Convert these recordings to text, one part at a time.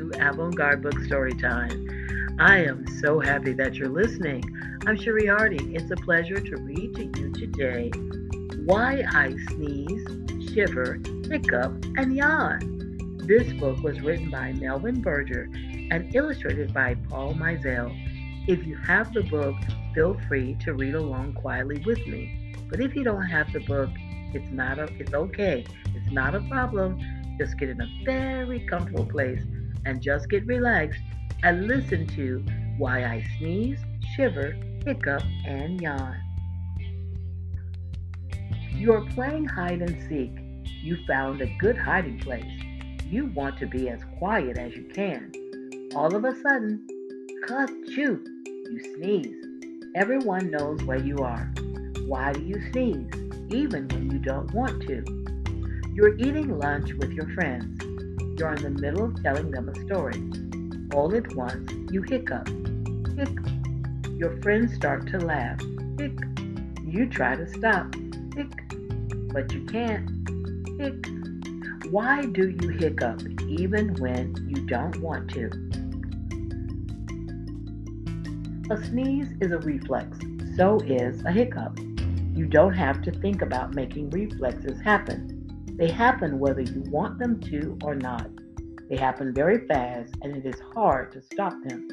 Avant Garde Book Storytime. I am so happy that you're listening. I'm Sherry Hardy. It's a pleasure to read to you today Why I Sneeze, Shiver, Hiccup, and Yawn. This book was written by Melvin Berger and illustrated by Paul Meisel. If you have the book, feel free to read along quietly with me. But if you don't have the book, it's not a, it's okay. It's not a problem just get in a very comfortable place and just get relaxed and listen to why I sneeze, shiver, hiccup, and yawn. You are playing hide and seek. You found a good hiding place. You want to be as quiet as you can. All of a sudden, you, you sneeze. Everyone knows where you are. Why do you sneeze, even when you don't want to? You're eating lunch with your friends. You're in the middle of telling them a story. All at once, you hiccup. Hic. Your friends start to laugh. Hic. You try to stop. Hic. But you can't. Hic. Why do you hiccup even when you don't want to? A sneeze is a reflex. So is a hiccup. You don't have to think about making reflexes happen. They happen whether you want them to or not. They happen very fast, and it is hard to stop them.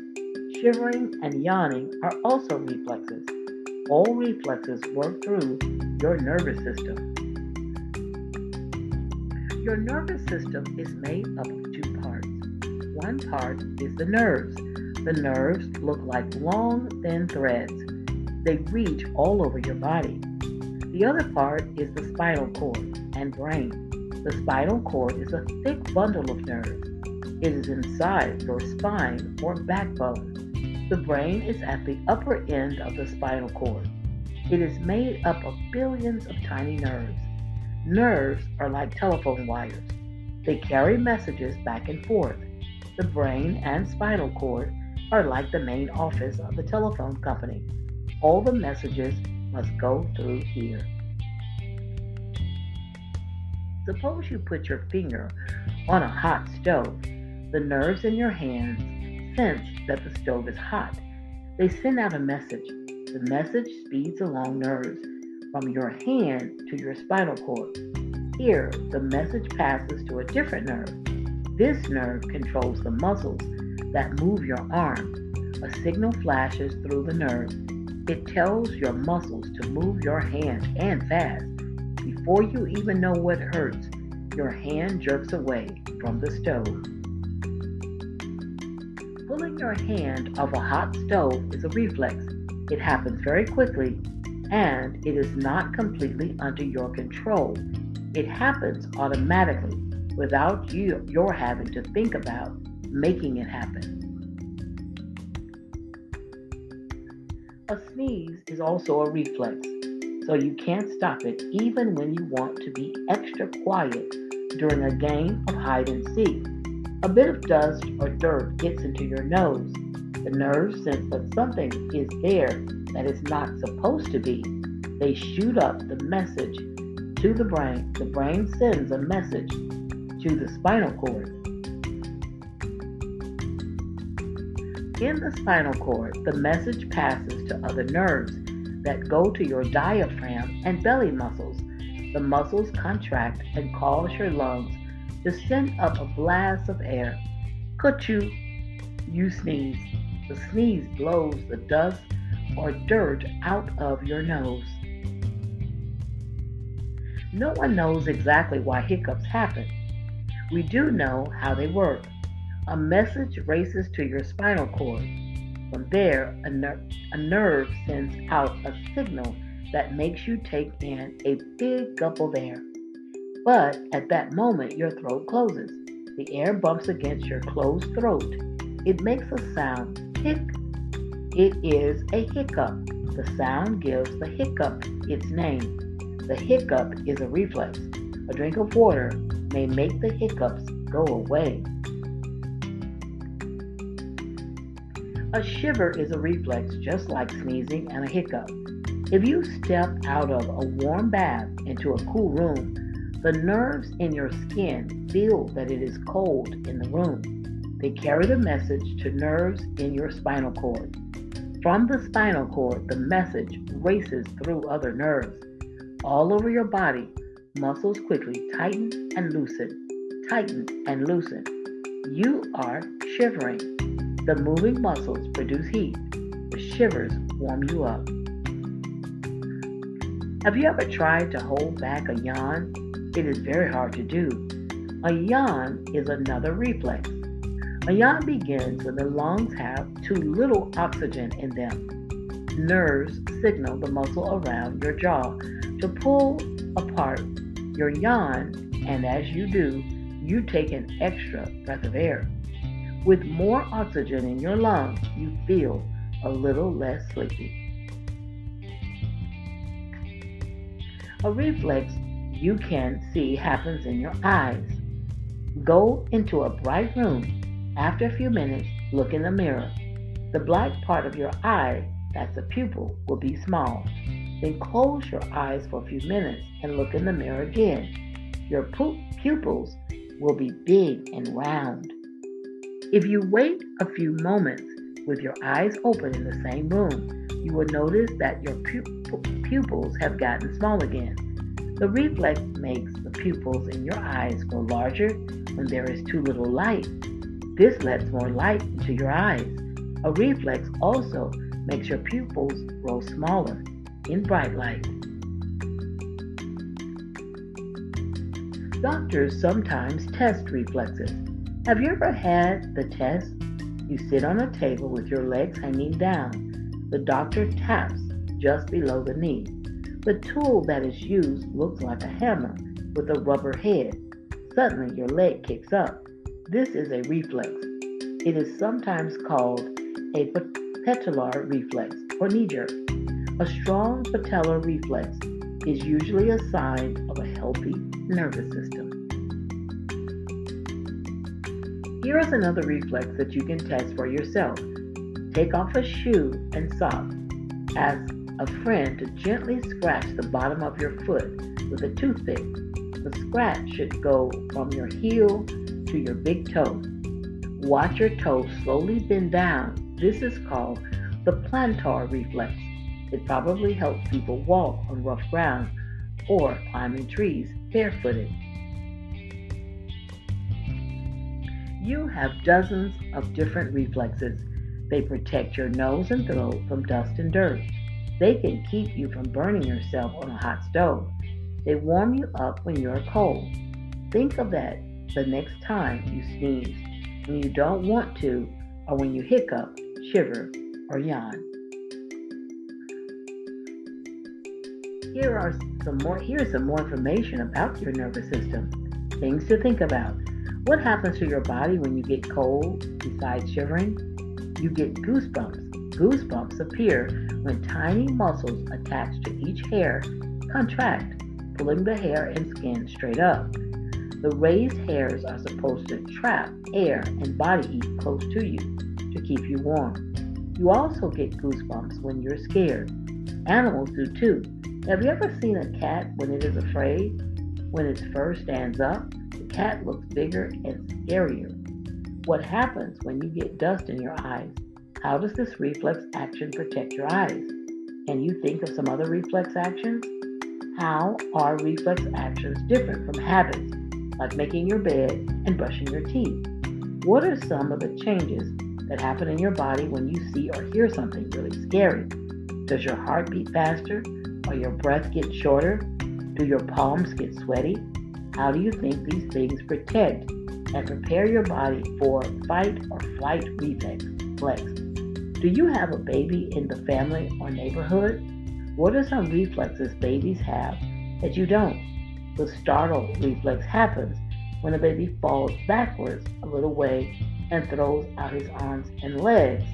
Shivering and yawning are also reflexes. All reflexes work through your nervous system. Your nervous system is made up of two parts. One part is the nerves. The nerves look like long, thin threads. They reach all over your body. The other part is the spinal cord and brain. The spinal cord is a thick bundle of nerves. It is inside your spine or backbone. The brain is at the upper end of the spinal cord. It is made up of billions of tiny nerves. Nerves are like telephone wires. They carry messages back and forth. The brain and spinal cord are like the main office of the telephone company. All the messages must go through here. Suppose you put your finger on a hot stove. The nerves in your hands sense that the stove is hot. They send out a message. The message speeds along nerves from your hand to your spinal cord. Here, the message passes to a different nerve. This nerve controls the muscles that move your arm. A signal flashes through the nerve. It tells your muscles to move your hand and fast. Before you even know what hurts, your hand jerks away from the stove. Pulling your hand off a hot stove is a reflex. It happens very quickly and it is not completely under your control. It happens automatically without you your having to think about making it happen. A sneeze is also a reflex so you can't stop it even when you want to be extra quiet during a game of hide and seek. A bit of dust or dirt gets into your nose. The nerves sense that something is there that is not supposed to be. They shoot up the message to the brain. The brain sends a message to the spinal cord. In the spinal cord, the message passes to other nerves that go to your diaphragm and belly muscles. The muscles contract and cause your lungs to send up a blast of air. Kuchu, you sneeze. The sneeze blows the dust or dirt out of your nose. No one knows exactly why hiccups happen. We do know how they work. A message races to your spinal cord. From there, a, ner- a nerve sends out a signal that makes you take in a big gulp of air. But at that moment, your throat closes. The air bumps against your closed throat. It makes a sound, hic. It is a hiccup. The sound gives the hiccup its name. The hiccup is a reflex. A drink of water may make the hiccups go away. A shiver is a reflex just like sneezing and a hiccup. If you step out of a warm bath into a cool room, The nerves in your skin feel that it is cold in the room. They carry the message to nerves in your spinal cord. From the spinal cord, the message races through other nerves. All over your body, muscles quickly tighten and loosen, tighten and loosen. You are shivering. The moving muscles produce heat. The shivers warm you up. Have you ever tried to hold back a yawn? It is very hard to do. A yawn is another reflex. A yawn begins when the lungs have too little oxygen in them. Nerves signal the muscle around your jaw to pull apart your yawn, and as you do, you take an extra breath of air. With more oxygen in your lungs, you feel a little less sleepy. A reflex you can see happens in your eyes. Go into a bright room. After a few minutes, look in the mirror. The black part of your eye, that's the pupil, will be small. Then close your eyes for a few minutes and look in the mirror again. Your pupils will be big and round. If you wait a few moments with your eyes open in the same room, you will notice that your pupils have gotten small again. The reflex makes the pupils in your eyes grow larger when there is too little light. This lets more light into your eyes. A reflex also makes your pupils grow smaller in bright light. Doctors sometimes test reflexes. Have you ever had the test? You sit on a table with your legs hanging down. The doctor taps just below the knee. The tool that is used looks like a hammer with a rubber head. Suddenly, your leg kicks up. This is a reflex. It is sometimes called a patellar reflex or knee jerk. A strong patellar reflex is usually a sign of a healthy nervous system. Here is another reflex that you can test for yourself. Take off a shoe and sock. Ask a friend to gently scratch the bottom of your foot with a toothpick. The scratch should go from your heel to your big toe. Watch your toe slowly bend down. This is called the plantar reflex. It probably helps people walk on rough ground or climbing trees barefooted. You have dozens of different reflexes. They protect your nose and throat from dust and dirt. They can keep you from burning yourself on a hot stove. They warm you up when you're cold. Think of that the next time you sneeze, when you don't want to, or when you hiccup, shiver, or yawn. Here are some more here's some more information about your nervous system. Things to think about. What happens to your body when you get cold besides shivering? You get goosebumps. Goosebumps appear when tiny muscles attached to each hair contract, pulling the hair and skin straight up. The raised hairs are supposed to trap air and body heat close to you to keep you warm. You also get goosebumps when you're scared. Animals do too. Have you ever seen a cat when it is afraid? When its fur stands up, cat looks bigger and scarier. What happens when you get dust in your eyes? How does this reflex action protect your eyes? Can you think of some other reflex actions? How are reflex actions different from habits, like making your bed and brushing your teeth? What are some of the changes that happen in your body when you see or hear something really scary? Does your heart beat faster or your breath get shorter? Do your palms get sweaty? How do you think these things protect and prepare your body for fight or flight reflex? Do you have a baby in the family or neighborhood? What are some reflexes babies have that you don't? The startle reflex happens when a baby falls backwards a little way and throws out his arms and legs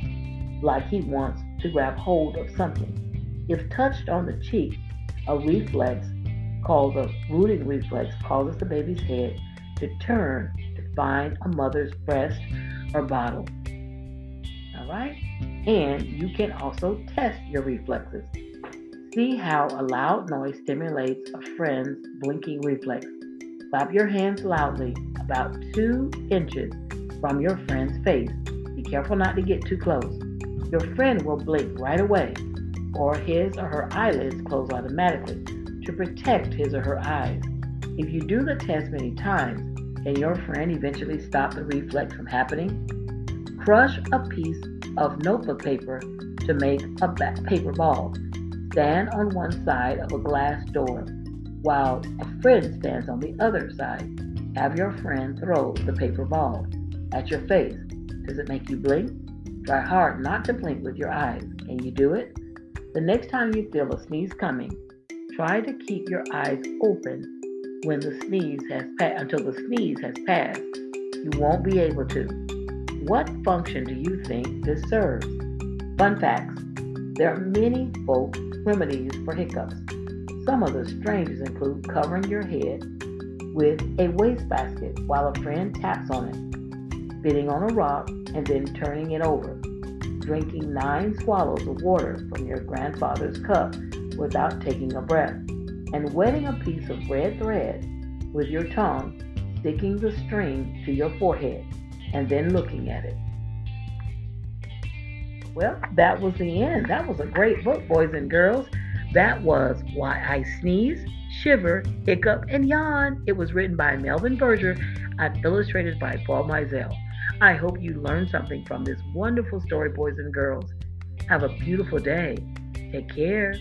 like he wants to grab hold of something. If touched on the cheek, a reflex called the rooting reflex causes the baby's head to turn to find a mother's breast or bottle. All right? And you can also test your reflexes. See how a loud noise stimulates a friend's blinking reflex. Clap your hands loudly, about two inches from your friend's face. Be careful not to get too close. Your friend will blink right away, or his or her eyelids close automatically to protect his or her eyes. If you do the test many times, can your friend eventually stop the reflex from happening? Crush a piece of notebook paper to make a paper ball. Stand on one side of a glass door while a friend stands on the other side. Have your friend throw the paper ball at your face. Does it make you blink? Try hard not to blink with your eyes. Can you do it? The next time you feel a sneeze coming, try to keep your eyes open when the sneeze has pa- until the sneeze has passed. You won't be able to. What function do you think this serves? Fun facts. There are many folk remedies for hiccups. Some of the strangest include covering your head with a wastebasket while a friend taps on it, spitting on a rock, and then turning it over, drinking nine swallows of water from your grandfather's cup without taking a breath, and wetting a piece of red thread with your tongue, sticking the string to your forehead, and then looking at it. Well, that was the end. That was a great book, boys and girls. That was Why I Sneeze, Shiver, Hiccup, and Yawn. It was written by Melvin Berger and illustrated by Paul Meisel. I hope you learned something from this wonderful story, boys and girls. Have a beautiful day. Take care.